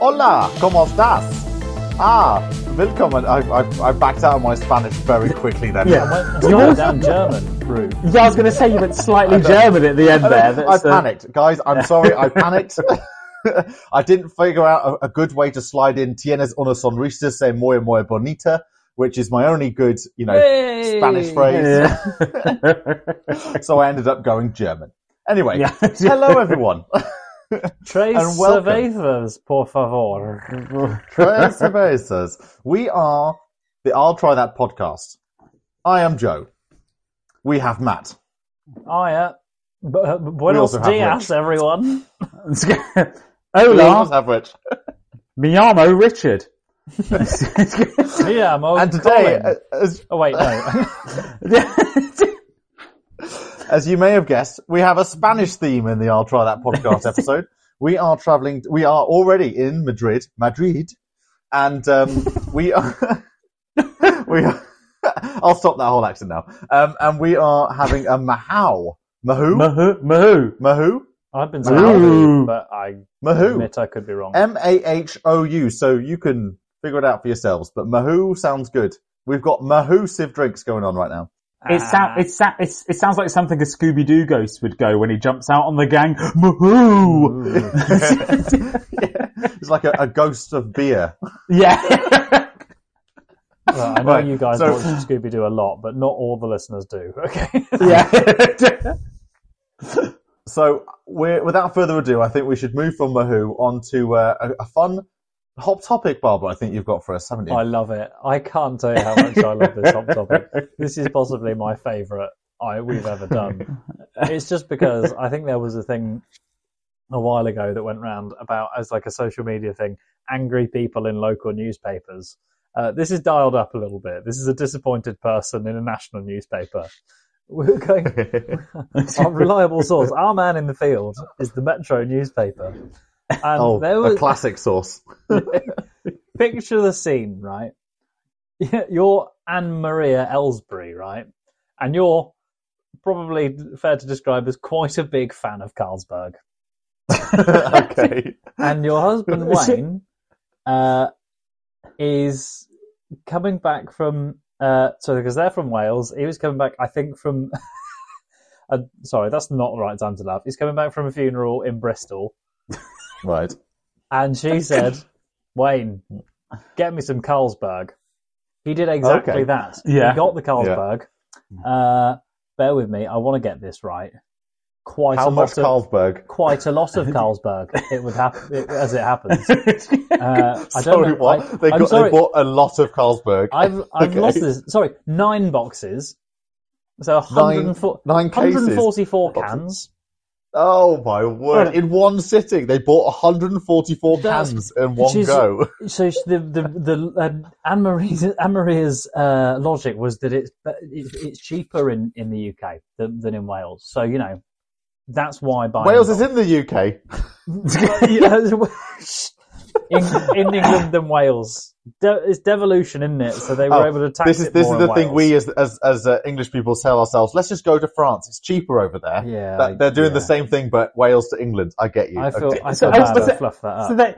Hola, ¿cómo estás? Ah, willkommen. I, I, I backed out of my Spanish very quickly then. Yeah. You went down German route. Yeah, I was going to say you went slightly German at the end there. I That's, uh, panicked, guys. I'm sorry, I panicked. I didn't figure out a, a good way to slide in "Tienes una sonrisa se muy muy bonita," which is my only good, you know, Yay! Spanish phrase. yeah. So I ended up going German. Anyway, Yeah. hello everyone. Tres And welcome. cervezas, por favor. Tres cervezas. We are the I'll Try That podcast. I am Joe. We have Matt. Oh, yeah. B- uh, buenos also have dias, Rich. everyone. We Hola, almost have Rich. mi llamo Richard. Yeah, I'm And today, Colin. uh, as, Oh, wait, no. as you may have guessed, we have a Spanish theme in the I'll Try That podcast episode. We are traveling, we are already in Madrid, Madrid, and um, we are, we are, I'll stop that whole accent now. Um, and we are having a Mahou. Mahou? Mahou? Mahou? I've been saying Mahou, but I Mahou. admit I could be wrong. M A H O U. So you can figure it out for yourselves. But Mahou sounds good. We've got Mahousive drinks going on right now. It, sound, it, sa- it's, it sounds like something a Scooby Doo ghost would go when he jumps out on the gang. Mahoo! yeah. It's like a, a ghost of beer. yeah. Well, I know Right, you guys so- watch Scooby Doo a lot, but not all the listeners do. Okay. yeah. So we're, without further ado, I think we should move from Mahou on to uh, a, a fun hot topic, Barber. I think you've got for us, haven't you? I love it. I can't tell you how much I love this hot topic. This is possibly my favourite I we've ever done. It's just because I think there was a thing a while ago that went round about as like a social media thing, angry people in local newspapers. Uh, this is dialed up a little bit. This is a disappointed person in a national newspaper. We're going, our reliable source, our man in the field, is the Metro newspaper. And oh, was a classic sauce. picture the scene, right? You're Anne Maria Ellsbury, right? And you're probably fair to describe as quite a big fan of Carlsberg. okay. And your husband Wayne uh, is coming back from uh, so because they're from Wales. He was coming back, I think, from. uh, sorry, that's not the right time to laugh. He's coming back from a funeral in Bristol, Right. and she said, "Wayne, get me some Carlsberg." He did exactly Okay. that. Yeah. He got the Carlsberg. Uh, bear with me. I want to get this right. Quite How a much lot of Carlsberg? quite a lot of Carlsberg. it would happen as it happens. Uh, I don't know. what? I, they, got, they bought a lot of Carlsberg. I've I've Okay. lost this. Sorry, nine boxes. So 104, nine cases. 144 Boxes. cans. Oh my word! In one sitting, they bought 144 That's- cans in one is- go. So the the the uh, Anne Marie's Anne Maria's uh, logic was that it's it's it's cheaper in, in the UK than, than in Wales. So you know that's why buying Wales is in the UK. in, in England than Wales. De- it's devolution, isn't it? So they were Oh, able to tax This is it this is the in thing we as as as uh, English people tell ourselves. Let's just go to France. It's cheaper over there. Yeah, That- they're doing the same thing, but Wales to England. I get you. I feel Okay. I So- feel I was bad gonna I say- fluffed that so they,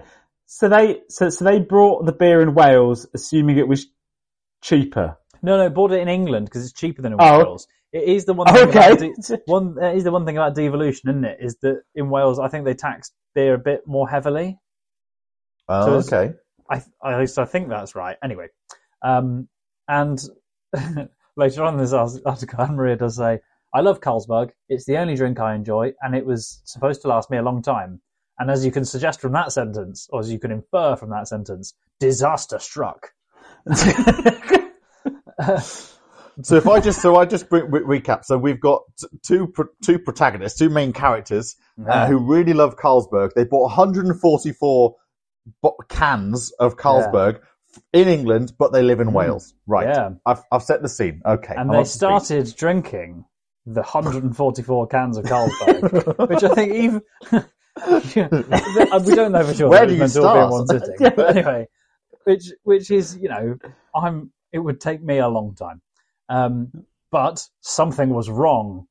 so they, so, so they brought the beer in Wales, assuming it was cheaper. No, no, bought it in England because it's cheaper than in Oh. Wales. It is the one. Thing Okay. About de- one uh, is the one thing about devolution, isn't it? Is that in Wales, I think they tax beer a bit more heavily. Oh, so okay. I, I at least I think that's right. Anyway, um, and later on in this article, Anne Maria does say, "I love Carlsberg. It's the only drink I enjoy, and it was supposed to last me a long time." And as you can suggest from that sentence, or as you can infer from that sentence, disaster struck. So if I just so I just bring, re- recap. So we've got two pro- two protagonists, two main characters uh, who really love Carlsberg. They bought 144 bo- cans of Carlsberg in England, but they live in Wales. Right. Yeah. I've I've set the scene. Okay. and I'm they up to speed. started drinking the 144 cans of Carlsberg, which I think even we don't know for sure. Where do you was meant to all in start? one sitting. But anyway, which which is you know I'm it would take me a long time, um, but something was wrong.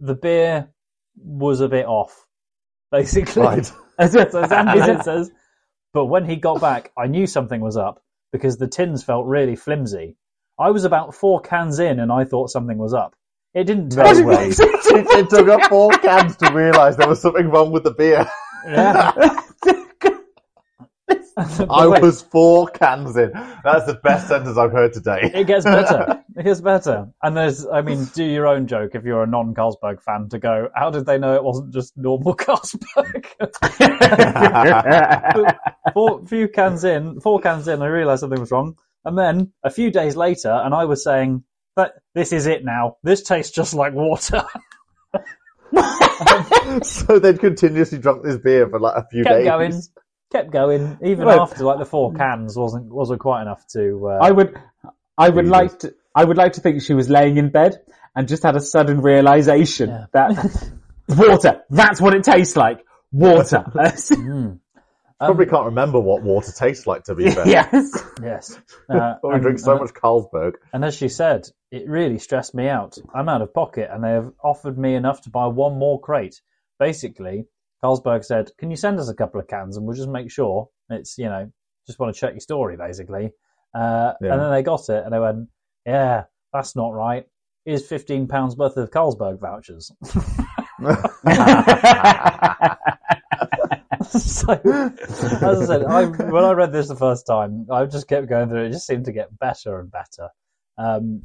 The beer was a bit off, basically. Right. so as Andy says, But when he got back, I knew something was up because the tins felt really flimsy. I was about four cans in and I thought something was up. It didn't No taste way. it, it took us four cans to realise there was something wrong with the beer. Yeah. I was four cans in. That's the best sentence I've heard today. It gets better. It gets better. And there's, I mean, do your own joke if you're a non-Carlsberg fan to go, how did they know it wasn't just normal Carlsberg? four few cans in, four cans in, I realised something was wrong. And then a few days later, and I was saying, that this is it now. This tastes just like water. so they'd continuously drunk this beer for like a few kept days. going, kept going, even Well- after like the four cans wasn't wasn't quite enough to. Uh, I would, I would Jesus. like to, I would like to think she was laying in bed and just had a sudden realization Yeah. that water, that's what it tastes like. Water. Probably can't remember what water tastes like, to be fair. yes. yes, uh, But we and- drink so and- much Carlsberg. And as she said, it really stressed me out. I'm out of pocket, and they have offered me enough to buy one more crate. Basically, Carlsberg said, "Can you send us a couple of cans, and we'll just make sure it's you know just want to check your story, basically." Uh, Yeah. And then they got it, and they went, "Yeah, that's not right. Here's fifteen pounds worth of Carlsberg vouchers." so, as I said, I, when I read this the first time, I just kept going through it. It just seemed to get better and better. Um,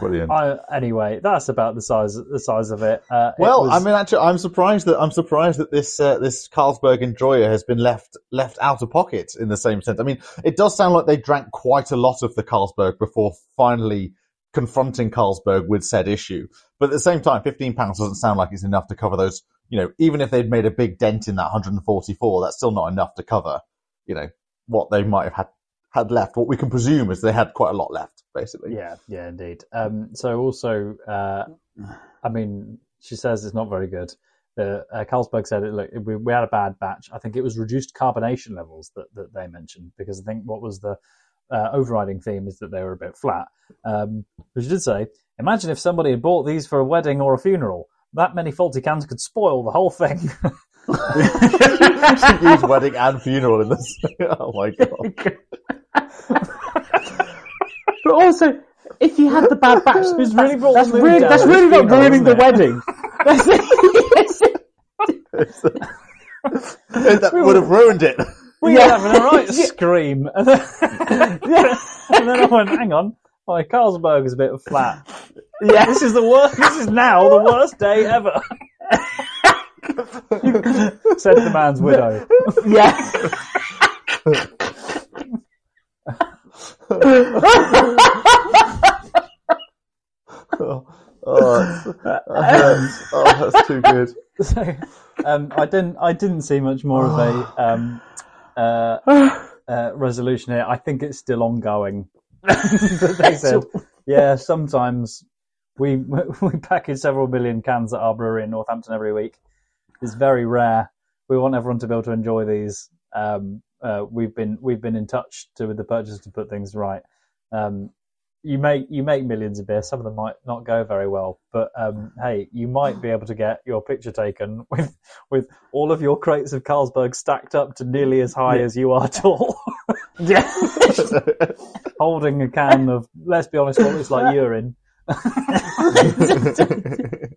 Brilliant. I, anyway, that's about the size the size of it. Uh, it Well, was- I mean, actually, I'm surprised that I'm surprised that this uh, this Carlsberg Enjoyer has been left left out of pocket in the same sense. I mean, it does sound like they drank quite a lot of the Carlsberg before finally confronting Carlsberg with said issue. But at the same time, 15 pounds doesn't sound like it's enough to cover those. You know, even if they'd made a big dent in that 144, that's still not enough to cover. You know what they might have had had left. What we can presume is they had quite a lot left, basically. yeah, yeah, indeed. Um, so also, uh, I mean, she says it's not very good. The uh, Carlsberg said it. Look, we, we had a bad batch. I think it was reduced carbonation levels that, that they mentioned because I think what was the uh, overriding theme is that they were a bit flat. Um, but she did say, imagine if somebody had bought these for a wedding or a funeral. That many faulty cans could spoil the whole thing. she used wedding and funeral in this. oh my god. But also, if you had the bad batch, It's really brought that's the really, that's really not ruining the it? wedding. That's that would have ruined it. we Yeah. were having a right scream. And then, and then I went, hang on, my Carlsberg is a bit flat. yeah. This is the worst, this is now the worst day ever. Said the man's widow. Yeah. Oh, oh, that's, that hurts. oh, that's too good. So, um, I didn't, I didn't see much more of a, um, uh, uh, resolution here. I think it's still ongoing. They said, yeah, sometimes we we package several million cans at our brewery in Northampton every week. It's very rare. We want everyone to be able to enjoy these. Um, uh, we've been we've been in touch to with the purchasers to put things right. Um, you make you make millions of beer. Some of them might not go very well, but um, hey, you might be able to get your picture taken with with all of your crates of Carlsberg stacked up to nearly as high as you are tall, Yeah. holding a can of let's be honest, what looks like urine.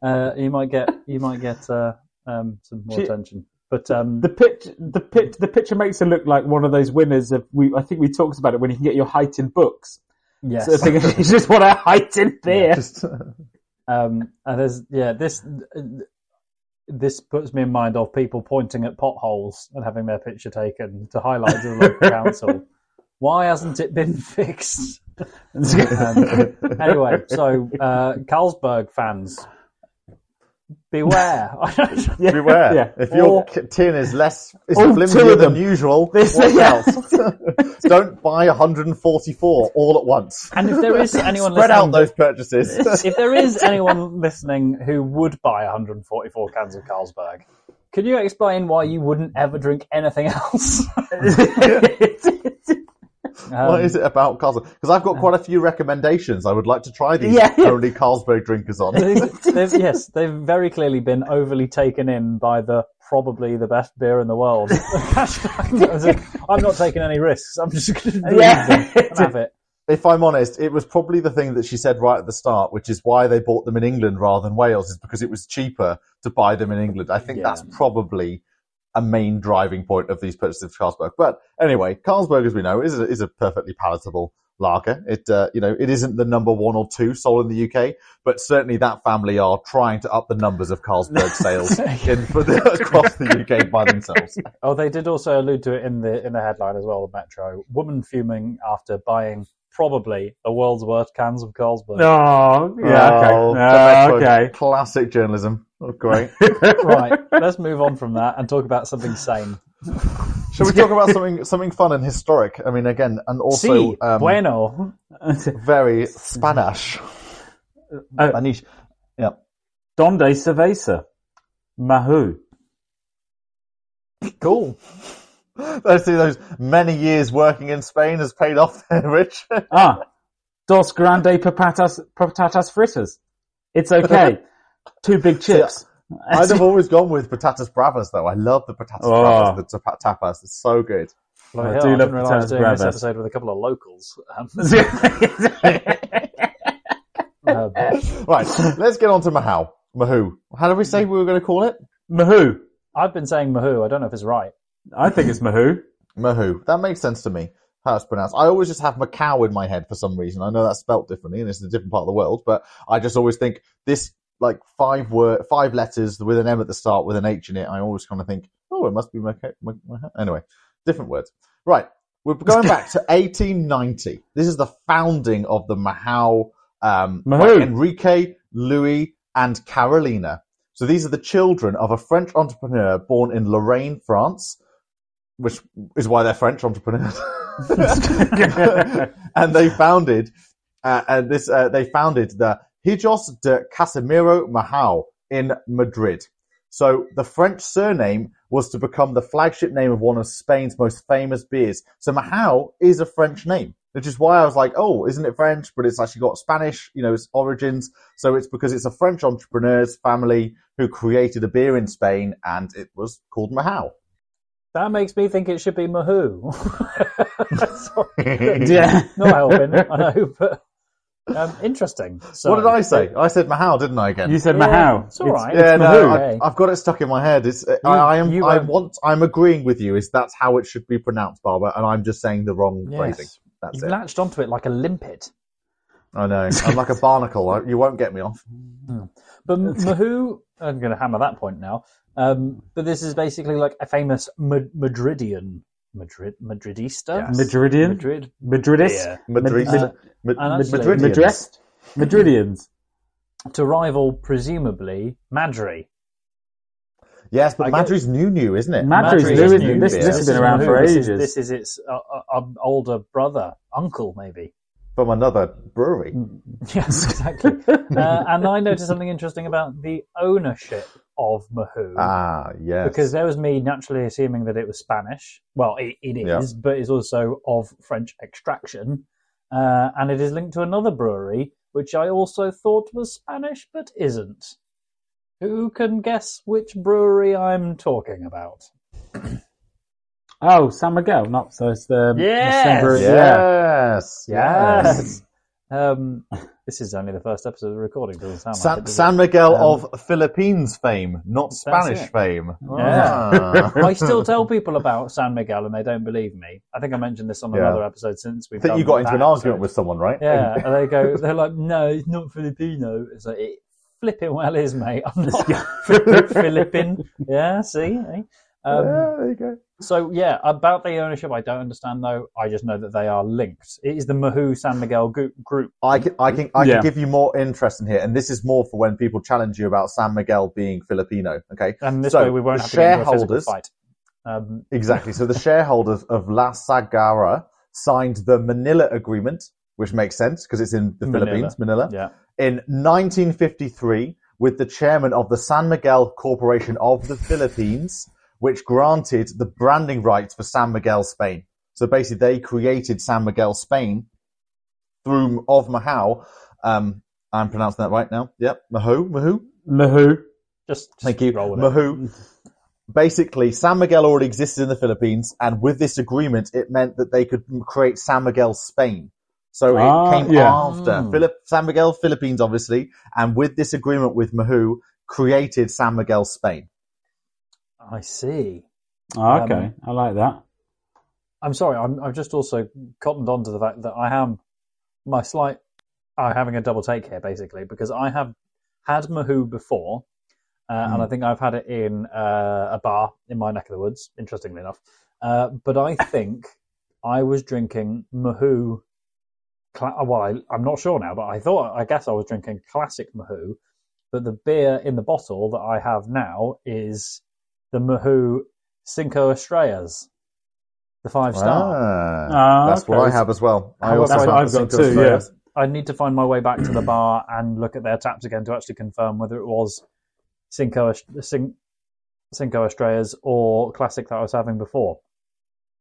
Uh, you might get you might get uh, um, some more She- attention. But um, The pitch, the pitch, the picture makes her look like one of those winners of. We, I think we talked about it when you can get your height in books. yes, So think she's just want a height in beer. Just- Um, and there's yeah this this puts me in mind of people pointing at potholes and having their picture taken to highlight to the local council. Why hasn't it been fixed? Um, anyway, so uh, Carlsberg fans, beware! Beware. Yeah. If your Or- k- tin is less is Or two flimsier than them. usual, This- what yeah. else? Don't buy 144 all at once. and if there is anyone Spread listening, out those purchases. if there is anyone listening who would buy 144 cans of Carlsberg, can you explain why you wouldn't ever drink anything else? What Um, is it about Carlsberg? Because I've got quite a few recommendations. I would like to try these Yeah, only Carlsberg drinkers on. they've, they've- yes, they've very clearly been overly taken in by the probably the best beer in the world. I'm not taking any risks. I'm just going to Yeah. have it. if I'm honest, it was probably the thing that she said right at the start, which is why they bought them in England rather than Wales, is because it was cheaper to buy them in England. I think Yeah. that's probably a main driving point of these purchases of Carlsberg. But anyway, Carlsberg, as we know, is a, is a perfectly palatable lager. It, uh, you know, it isn't the number one or two sold in the UK, but certainly that family are trying to up the numbers of Carlsberg sales in, for the, across the UK by themselves. Oh, they did also allude to it in the in the headline as well. The Metro woman fuming after buying probably the world's worst cans of Carlsberg. Oh, yeah, Oh, okay. the Oh, okay. Classic journalism. Oh, great. Right, let's move on from that and talk about something sane. Shall we talk about something something fun and historic? I mean, again, and also Si, um, bueno. very Spanish. Uh, Spanish. Yeah. Donde cerveza? Mahou. Cool. Let's see those many years working in Spain has paid off there, Rich. Ah, dos grande patatas, patatas fritas. It's okay. Two big chips. I'd have always gone with patatas bravas, though. I love the patatas Oh. bravas, the tapa- tapas. It's so good. Bloody I hell, do I love didn't realise potatoes doing this episode with a couple of locals. Um, um, Right, let's get on to Mahou. Mahou. How did we say we were going to call it? Mahou. I've been saying Mahou. I don't know if it's right. I think it's Mahou. Mahou. That makes sense to me. How it's pronounced. I always just have Macau in my head for some reason. I know that's spelt differently and it's a different part of the world, but I just always think this like five word, five letters with an M at the start with an H in it. I always kind of think, oh, it must be Macau. Macau. Anyway, different words. Right. We're going back to 1890. This is the founding of the Mahou, um, Mahou. Enrique, Louis, and Carolina. So these are the children of a French entrepreneur born in Lorraine, France, which is why they're French entrepreneurs. and they founded, uh, and this, uh, they founded the Hijos de Casimiro Mahou in Madrid. So the French surname was to become the flagship name of one of Spain's most famous beers. So Mahou is a French name, which is why I was like, oh, isn't it French? But it's actually got Spanish, you know, its origins. So it's because it's a French entrepreneur's family who created a beer in Spain and it was called Mahou. That makes me think it should be Mahou. Sorry. Yeah. Not helping, I know, but um, interesting. So, what did I say? I said Mahou, didn't I again? You said Yeah, Mahou. it's all right. yeah, it's no, Mahou. Okay. I, I've got it stuck in my head. It's, I, I am, you, I um, want, I'm agreeing with you. Is that's how it should be pronounced, Barber, and I'm just saying the wrong Yes. phrasing. That's You've it. latched onto it like a limpet. I know. I'm like a barnacle. I- You won't get me off. But M- Mahou, I'm going to hammer that point now. Um, but this is basically like a famous Ma- Madridian, Madrid, Madridista, Yes. Madridian? Madrid. Madridist? Yeah. Madrid, Uh, Mad- and actually- Madridians. To rival presumably Madri. Yes, but I get- Madrid's new, new, isn't it? Madrid's Madri new, is isn't new it? This, beer. this has been around Mahou. for This ages. Is, this is its uh, uh, um, older brother, uncle, maybe. from another brewery. Yes, exactly. uh, and I noticed something interesting about the ownership of Mahou. Ah, yes. Because there was me naturally assuming that it was Spanish. Well, it, it is, Yeah. but it's also of French extraction. Uh, and it is linked to another brewery, which I also thought was Spanish, but isn't. Who can guess which brewery I'm talking about? Oh, San Miguel. Not so it's the the Yes! same brewery, yeah. yes, yes. Um, this is only the first episode of the recording. Doesn't sound like San, does it? San Miguel Um, of Philippines fame, not Spanish it. fame. Yeah. Ah. I still tell people about San Miguel and they don't believe me. I think I mentioned this on Yeah. another episode since we've I think you got into an argument with someone, right? Yeah, and they go, they're like, no, it's not Filipino. It's like, it flipping well is, mate. I'm not Philippine. Yeah, see? eh? Um, yeah, there you go. so, yeah, about the ownership, I don't understand, though. I just know that they are linked. It is the Mahou San Miguel group. group. I can, I can, I Yeah. can give you more interest in here, and this is more for when people challenge you about San Miguel being Filipino. Okay, And this So, way we won't the have to get into a shareholders- fight. Um, exactly. So the shareholders of La Segarra signed the Manila Agreement, which makes sense because it's in the Manila. Philippines, Manila, yeah. in 1953 with the chairman of the San Miguel Corporation of the Philippines, which granted the branding rights for San Miguel, Spain. So basically, they created San Miguel, Spain, through of Mahou. Um, I'm pronouncing that right now. Yep, Mahou, Mahou. Mahou. Just, just Thank you, roll with it. Mahou. Basically, San Miguel already existed in the Philippines, and with this agreement, it meant that they could create San Miguel, Spain. So it Ah, came yeah. after Mm. Philip, San Miguel, Philippines, obviously, and with this agreement with Mahou, created San Miguel, Spain. I see. Oh, okay, Um, I like that. I'm sorry. I'm, I've just also cottoned on to the fact that I am my slight. I'm having a double take here, basically, because I have had Mahou before, uh, and Mm. I think I've had it in uh, a bar in my neck of the woods. Interestingly enough, uh, but I think I was drinking Mahou. Cla- well, I, I'm not sure now, but I thought I guess I was drinking classic Mahou. But the beer in the bottle that I have now is the Mahou Cinco Estrellas, the five star. Ah, Ah, that's what I have as well. I However, also That's have what I've the got Cinco too, Estrellas. I need to find my way back to the bar and look at their taps again to actually confirm whether it was Cinco, Est- Cin- Cinco Estrellas or Classic that I was having before.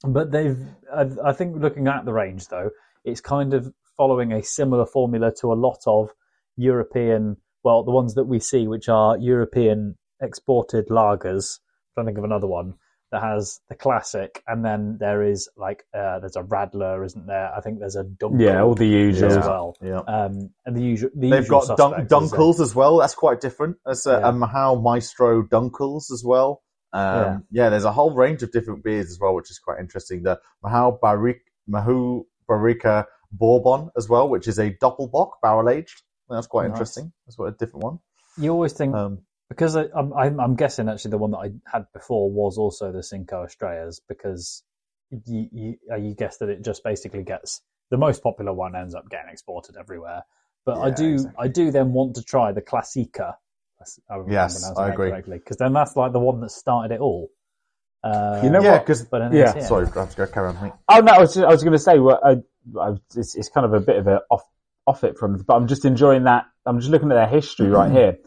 But they've, I, I think looking at the range though, it's kind of following a similar formula to a lot of European, well, the ones that we see, which are European exported lagers. I'm trying to think of another one that has the classic, and then there is like uh, there's a Radler, isn't there? I think there's a Dunkel Yeah, all the usual. as well. Yeah. Um, and the usual, the They've usual got dun- suspects is, uh, Dunkels as well. That's quite different. There's a, Yeah. a Mahou Maestro Dunkels as well. Um, yeah. there's a whole range of different beers as well, which is quite interesting. The Mahou Barik, Mahou Barrica Bourbon as well, which is a Doppelbock barrel aged. That's quite Nice. interesting. That's what a different one. You always think Um, because I, I'm, I'm, I'm guessing actually the one that I had before was also the Cinco Estrellas because you, you, uh, you guess that it just basically gets the most popular one ends up getting exported everywhere. But I do exactly. I do then want to try the Classica. I Yes, I agree. correctly because then that's like the one that started it all. Uh, You know yeah, what? because But then Yeah, sorry, I have to go carry on. mate. Oh no, I was, just, I was going to say, well, I, I, it's, it's kind of a bit of a off off it from, but I'm just enjoying that. I'm just looking at their history right here,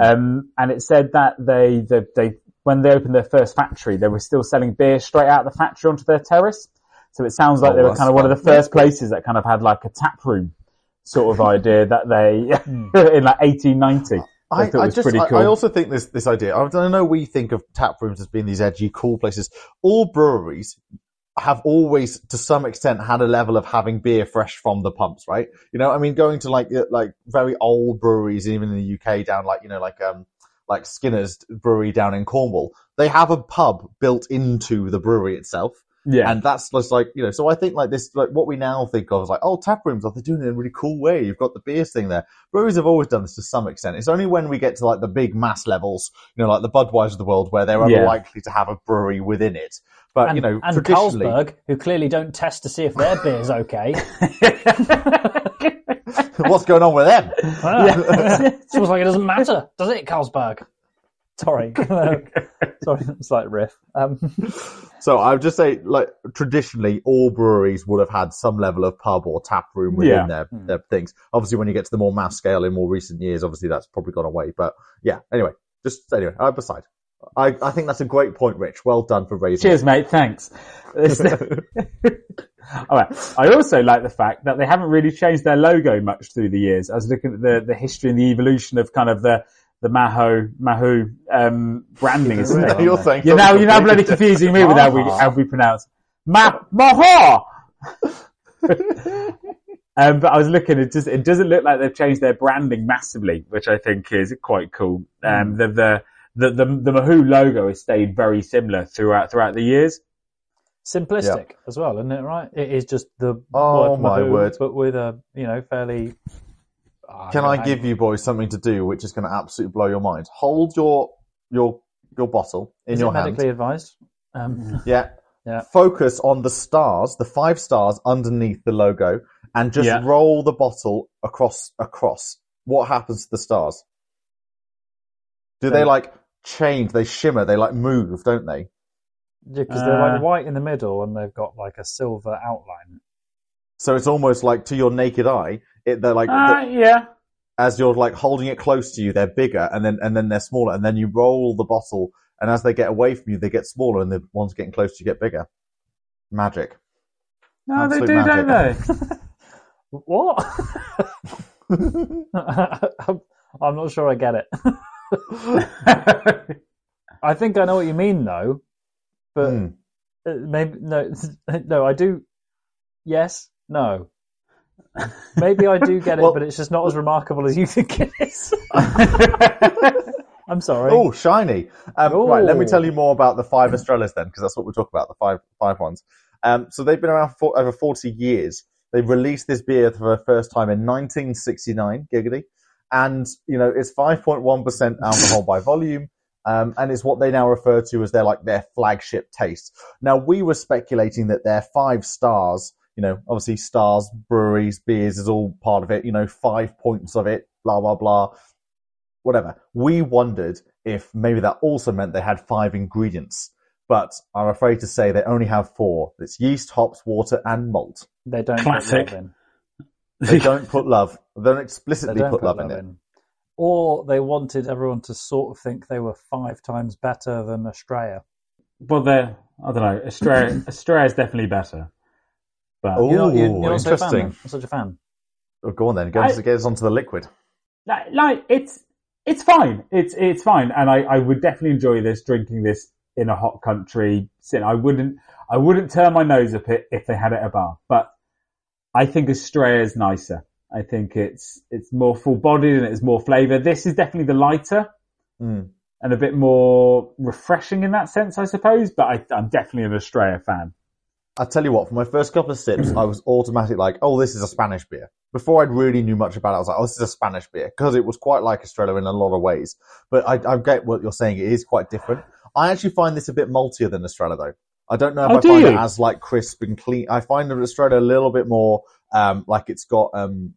um, and it said that they, they they when they opened their first factory, they were still selling beer straight out of the factory onto their terrace. So it sounds like Oh, they were kind of one of the first places that kind of had like a tap room sort of idea that they in like 1890. I I, I just, I, cool. I also think this this idea. I don't know. We think of tap rooms as being these edgy, cool places. All breweries have always, to some extent, had a level of having beer fresh from the pumps, right? You know, I mean, going to like uh, like very old breweries, even in the UK, down like you know, like um like Skinner's brewery down in Cornwall, they have a pub built into the brewery itself. Yeah, And that's just like, you know, so I think like this, like what we now think of is like, oh, tap rooms, oh, they're doing it in a really cool way. You've got the beers thing there. Breweries have always done this to some extent. It's only when we get to like the big mass levels, you know, like the Budweiser of the world where they're Yeah. unlikely to have a brewery within it. But, and, you know, and traditionally, Carlsberg, who clearly don't test to see if their beer's okay. what's going on with them? Seems like it doesn't matter, does it, Carlsberg? Sorry, sorry, slight riff. Um, So I would just say, like, traditionally, all breweries would have had some level of pub or tap room within Yeah. their, Hmm. their things. Obviously, when you get to the more mass scale in more recent years, obviously that's probably gone away. But yeah, anyway, just anyway, uh, beside. I, I think that's a great point, Rich. Well done for raising Cheers, mate. Thanks. All right. I also like the fact that they haven't really changed their logo much through the years. I was looking at the, the history and the evolution of kind of the the Maho Mahu um, branding. Isn't it. it? You're saying You're now something you're now bloody confusing me with how we how we pronounce Ma Maha. Um, but I was looking, it just, it doesn't look like they've changed their branding massively, which I think is quite cool. Um, the, the, the, the, the Mahoo logo has stayed very similar throughout, throughout the years. simplistic as well, isn't it? Right? It is just the Oh, word my Mahoo, word. but with a you know fairly. Can don't I give you boys something to do, which is going to absolutely blow your mind? Hold your your your bottle in Is your it hand. medically advised? Um, Yeah. Yeah. Focus on the stars, the five stars underneath the logo, and just Yeah. roll the bottle across across. What happens to the stars? Do they They- like change? They shimmer. They like move, don't they? yeah, because they're like Uh, white in the middle and they've got like a silver outline. So it's almost like to your naked eye, it, they're like Ah, yeah. as you're like holding it close to you, they're bigger, and then and then they're smaller, and then you roll the bottle, and as they get away from you, they get smaller, and the ones getting close to you get bigger. Magic. No, they Absolute do, don't they? What? I'm not sure I get it. I think I know what you mean, though. But Hmm. uh, maybe no, no. I do. Yes, no. Maybe I do get it, Well- but it's just not as remarkable as you think it is. I'm sorry. Oh, shiny. Um, Right, let me tell you more about the five Estrellas then, because that's what we're talking about, the five five ones. Um, so they've been around for over 40 years. They released this beer for the first time in 1969, giggity. And, you know, it's 5.1% alcohol by volume. Um, and it's what they now refer to as their, like, their flagship taste. Now, we were speculating that their five stars, you know, obviously stars, breweries, beers is all part of it, you know, five points of it, blah, blah, blah whatever. We wondered if maybe that also meant they had five ingredients, but I'm afraid to say they only have four. It's yeast, hops, water, and malt. they don't Classic. put love in. They don't put love. They don't They explicitly don't put, love, in it. Or they wanted everyone to sort of think they were five times better than Estrella. well, they're, I don't know. Estrella, Estrella's definitely better. But Oh. You're you're, you're fan, interesting. then? Not such a fan. Oh, go on then. Get, I- us, get us onto the liquid. like, it's it's fine. It's it's fine, and I, I would definitely enjoy this drinking this in a hot country. I wouldn't I wouldn't turn my nose up it if they had it at a bar, but I think Estrella's nicer. I think it's it's more full bodied and it's more flavour. This is definitely the lighter Mm. and a bit more refreshing in that sense, I suppose. But I, I'm definitely an Estrella fan. I tell you what, for my first couple of sips, I was automatically like, "Oh, this is a Spanish beer." Before I really knew much about it, I was like, "Oh, this is a Spanish beer," because it was quite like Estrella in a lot of ways. But I, I get what you're saying; it is quite different. I actually find this a bit maltier than Estrella, though. I don't know if Oh, I find you? it as like crisp and clean. I find the Estrella a little bit more um, like it's got, um,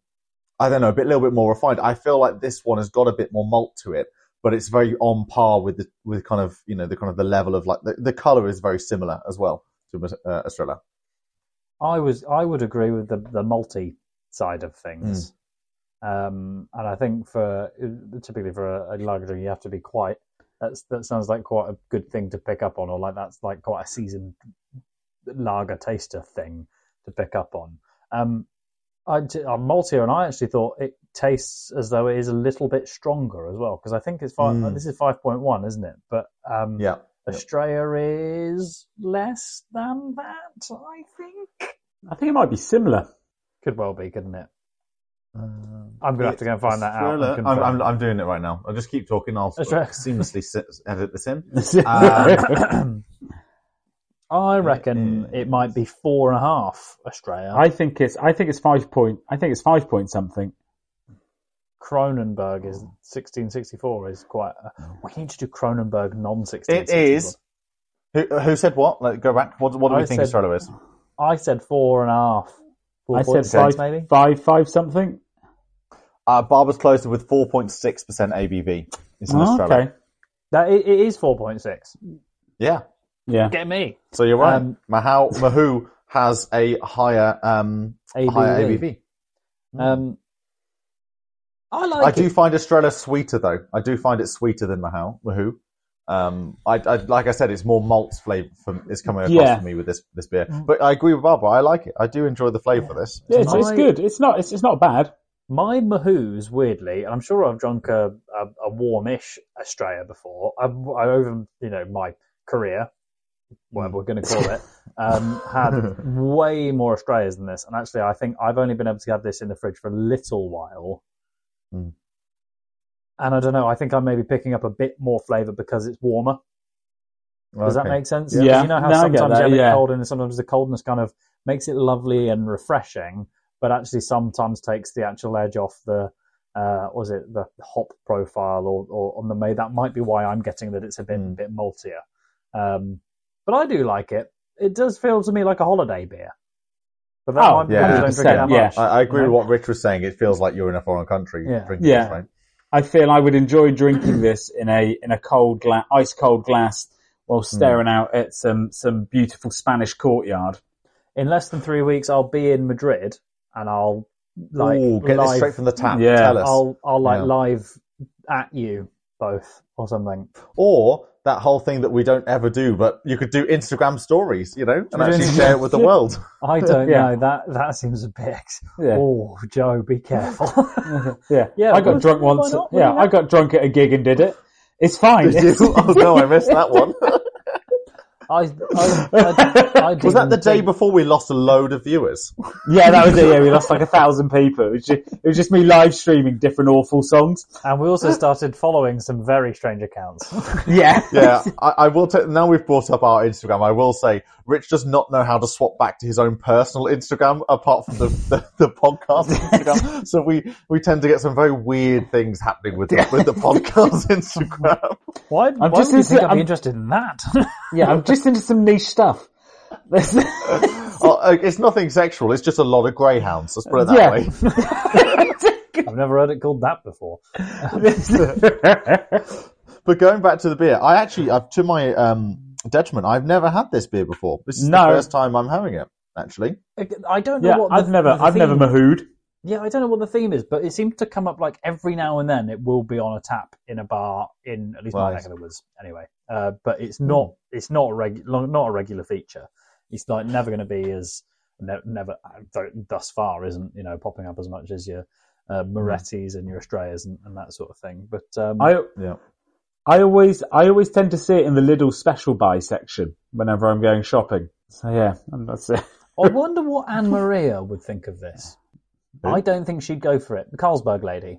I don't know, a bit, little bit more refined. I feel like this one has got a bit more malt to it, but it's very on par with the with kind of you know the kind of the level of like the, the color is very similar as well to uh, Estrella. I was I would agree with the the multi side of things, um, and I think for typically for a, a lager you have to be quite. That's that sounds like quite a good thing to pick up on, or like that's like quite a seasoned lager taster thing to pick up on. Um, I, I'm multi, and I actually thought it tastes as though it is a little bit stronger as well because I think it's five. Mm. This is five point one, isn't it? But um, Yeah. Estrella is less than that. I think. I think it might be similar. Could well be, couldn't it? Um, I'm gonna have to go and find that out and I'm, confirm. I'm, I'm doing it right now. I'll just keep talking. I'll Estrella- seamlessly sit, edit this in. Uh, I reckon Yeah. it might be four and a half Estrella. I think it's I think it's five point I think it's five point something. Kronenbourg is 1664 is quite. A, we need to do Kronenbourg non 1664. It is. Who, who said what? Like, go back. What, what do we I think said- Estrella is? I said four and a half. Four I said six, five, maybe. five, five something. Uh, Barber's closed with 4.6% ABV. It's in Oh, Estrella. okay. That it, it is 4.6. Yeah. Yeah. Get me. So you're right. Um, Mahou, Mahou has a higher, um, ABV. higher ABV. Um, I like I it. do find Estrella sweeter though. I do find it sweeter than Mahou. Mahou. Um, I, I, like I said, it's more malt flavor from, is coming across Yeah. for me with this, this beer. But I agree with Barber. I like it. I do enjoy the flavor of this. Yeah, it's, it's good. It's not. It's, it's not bad. My Mahoo's, weirdly, and I'm sure I've drunk a, a, a warmish Estrella before. I've, I, over you know my career, whatever we're going to call it, um, had way more Estrellas than this. And actually, I think I've only been able to have this in the fridge for a little while. Mm. And I don't know. I think I'm maybe picking up a bit more flavour because it's warmer. Does that make sense? Yeah. You know how sometimes you have yeah. cold and sometimes the coldness kind of makes it lovely and refreshing, but actually sometimes takes the actual edge off the, uh, was it the hop profile or, or on the May? That might be why I'm getting that it's a bit, Mm. bit maltier. Um, but I do like it. It does feel to me like a holiday beer. But that Oh, might be yeah. I don't drink it that 100%, yeah. much. I, I agree you know? with what Rich was saying. It feels like you're in a foreign country Yeah. drinking Yeah. this, right? I feel I would enjoy drinking this in a in a cold glass, ice cold glass, while hmm. staring out at some some beautiful Spanish courtyard. In less than three weeks, I'll be in Madrid and I'll like Ooh, get live this straight from the tap. Yeah. Tell us. I'll I'll like Yeah. live at you both or something. Or that whole thing that we don't ever do, but you could do Instagram stories, you know, and actually share it with the world. I don't Yeah. know. That that seems a bit. Yeah. Oh, Joe, be careful. Yeah, Yeah, I got drunk once. Yeah, I got drunk at a gig and did it. It's fine. Did you? Oh no, I missed that one. I, I, I, I Was that the didn't day think- before we lost a load of viewers? yeah, that was it. Yeah, we lost like a thousand people. It was just, it was just me live streaming different awful songs. And we also started following some very strange accounts. Yeah, Yeah, I, I will. T- now we've brought up our Instagram. I will say, Rich does not know how to swap back to his own personal Instagram apart from the the, the podcast Instagram. So we we tend to get some very weird things happening with the, with the podcast Instagram. Why, why just would you think I'd I'm- be interested in that? Yeah. I'm just into some niche stuff. Oh, uh, it's nothing sexual. It's just a lot of greyhounds. Let's put it that Yeah. way. I've never heard it called that before. But going back to the beer, I actually, I've, to my um, detriment, I've never had this beer before. This is No. the first time I'm having it. Actually, I don't know yeah, what I've never, the I've never theme- mahooed. Yeah, I don't know what the theme is, but it seems to come up like every now and then. It will be on a tap in a bar in at least my Right. neck of the woods, anyway. Uh, but it's not it's not a regular not a regular feature. It's like never going to be as ne- never though thus far isn't you know popping up as much as your uh, Moretti's and your Estrellas and, and that sort of thing. But um, I, yeah. I always, I always tend to see it in the Lidl special buy section whenever I'm going shopping. So yeah, and that's it. I wonder what Anne Maria would think of this. Who? I don't think she'd go for it. The Carlsberg lady,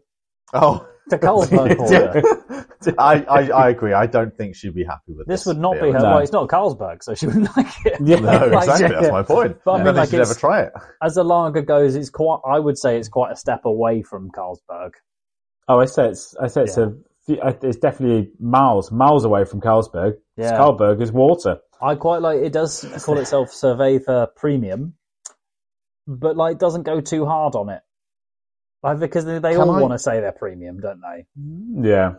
Oh, the Carlsberg holder. I, I, I agree. I don't think she'd be happy with this. This would not beer. be her. No. Well, it's not Carlsberg, so she wouldn't like it. Yeah. No, Like, exactly. yeah. That's my point. But I I mean, don't like, she'd it's- ever try it. as a lager goes, it's quite. I would say it's quite a step away from Carlsberg. Oh, I say it's, I say it's Yeah. a, few- it's definitely miles, miles away from Carlsberg. Yeah. Carlsberg is water. I quite like. It does call itself Cerveza Premium, but like doesn't go too hard on it. Like because they, they all I- want to say they're premium, don't they? Yeah.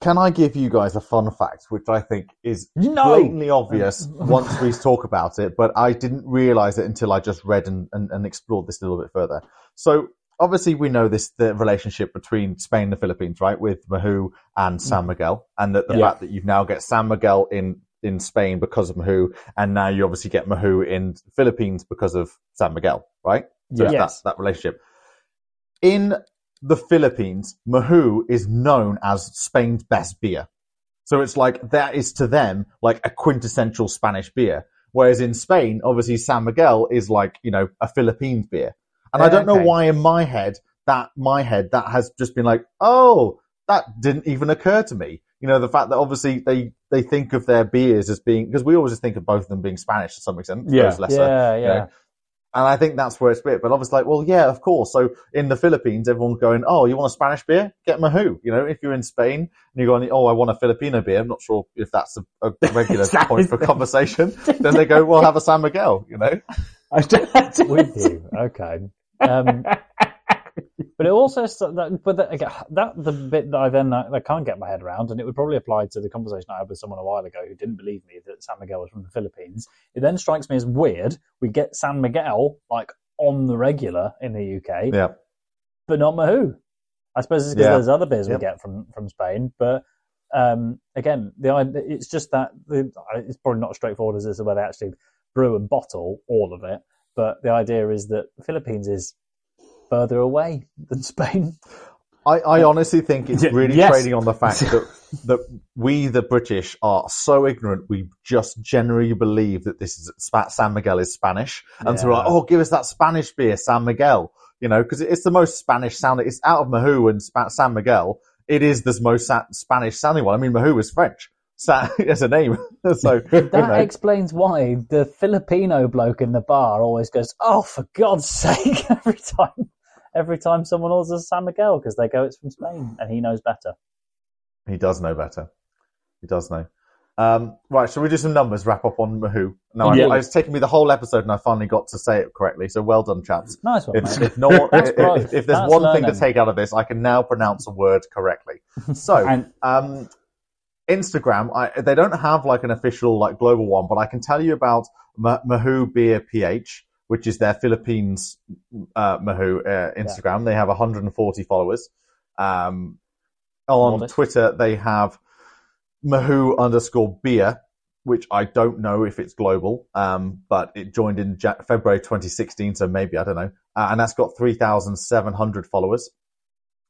Can I give you guys a fun fact, which I think is No. blatantly obvious once we talk about it, but I didn't realize it until I just read and, and, and explored this a little bit further. So obviously we know this, the relationship between Spain and the Philippines, right? With Mahou and San mm. Miguel and that the Yeah. fact that you've now get San Miguel in, in Spain because of Mahou, and now you obviously get Mahou in the Philippines because of San Miguel, right? So Yes. that, that relationship. In the Philippines, Mahou is known as Spain's best beer. So it's like that is to them like a quintessential Spanish beer. Whereas in Spain, obviously San Miguel is like, you know, a Philippines beer. And I don't know okay. why in my head that my head that has just been like, oh, that didn't even occur to me. You know, the fact that obviously they they think of their beers as being because we always just think of both of them being Spanish to some extent. Yeah. lesser, yeah, you yeah. know. And I think that's where it's bit. But obviously, like, well, yeah, of course. So in the Philippines, everyone's going, oh, you want a Spanish beer? Get Mahou. You know, if you're in Spain and you're going, oh, I want a Filipino beer. I'm not sure if that's a, a regular That point is- for conversation. then they go, well, have a San Miguel. You know, I don't- With you, okay. Um, but it also, that, but that, again, that the bit that I then uh, I can't get my head around, and it would probably apply to the conversation I had with someone a while ago who didn't believe me that San Miguel was from the Philippines. It then strikes me as weird. We get San Miguel like on the regular in the UK, yeah, but not Mahou. I suppose it's because Yeah. there's other beers Yep. we get from from Spain, but um, again, the it's just that the, it's probably not as straightforward as this, where they actually brew and bottle all of it. But the idea is that the Philippines is further away than Spain. I, I uh, honestly think it's really yes. trading on the fact that that we, the British, are so ignorant. We just generally believe that this is San Miguel is Spanish, and so we're like, oh, give us that Spanish beer, San Miguel. You know, because it's the most Spanish sounding. It's out of Mahou and San Miguel. It is the most sa- Spanish sounding one. I mean, Mahou is French. Sa- as a name, so you That know. explains why the Filipino bloke in the bar always goes, "Oh, for God's sake!" every time, every time someone orders a San Miguel because they go, "It's from Spain," and he knows better. He does know better. He does know. Um, right, shall we do some numbers? Wrap up on Mahou. No, I, Yeah. I, it's taken me the whole episode, and I finally got to say it correctly. So well done, chaps. Nice one, If, mate. if, no if, if, if there's That's one thing to take out of this, I can now pronounce a word correctly. So, and um, Instagram, I, they don't have like an official like global one, but I can tell you about Ma- Mahou Beer PH, which is their Philippines uh, Mahou uh, Instagram. They have 140 followers. Um, on Modest. Twitter, they have Mahou underscore beer, which I don't know if it's global, um, but it joined in Ja- February 2016, so maybe I don't know, uh, and that's got 3,700 followers.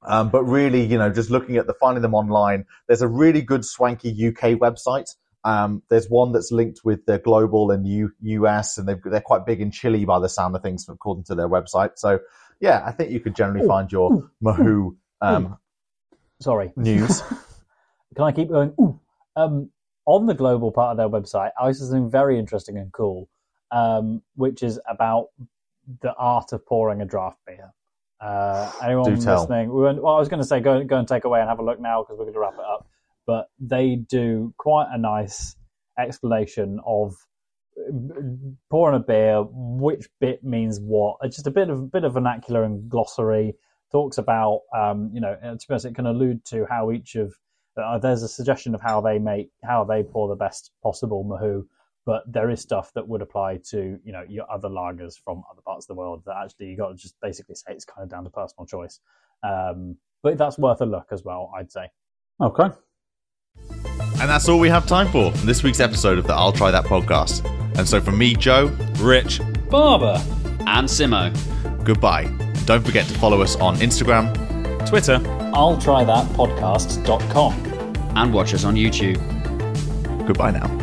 Um, but really, you know, just looking at the finding them online, there's a really good swanky UK website. Um, there's one that's linked with the global and U- US, and they've, they're quite big in Chile by the sound of things, according to their website. So, yeah, I think you could generally find your Mahou um, Sorry. news. Can I keep going? Ooh. Um, on the global part of their website, I saw something very interesting and cool, um, which is about the art of pouring a draft beer. Uh, anyone listening? We went, well, I was going to say go go and take away and have a look now because we're going to wrap it up. But they do quite a nice explanation of pouring a beer, which bit means what. It's just a bit of bit of vernacular and glossary. Talks about, um, you know, to be honest, it can allude to how each of uh, there's a suggestion of how they make how they pour the best possible mahou, but there is stuff that would apply to you know your other lagers from other parts of the world that actually you got to just basically say it's kind of down to personal choice. Um, but that's worth a look as well, I'd say. Okay. And that's all we have time for in this week's episode of the I'll Try That podcast. And so from me, Joe, Rich, Barber. and Simo. goodbye. And don't forget to follow us on Instagram. Twitter. I'll try that podcast.com. And watch us on YouTube. Goodbye now.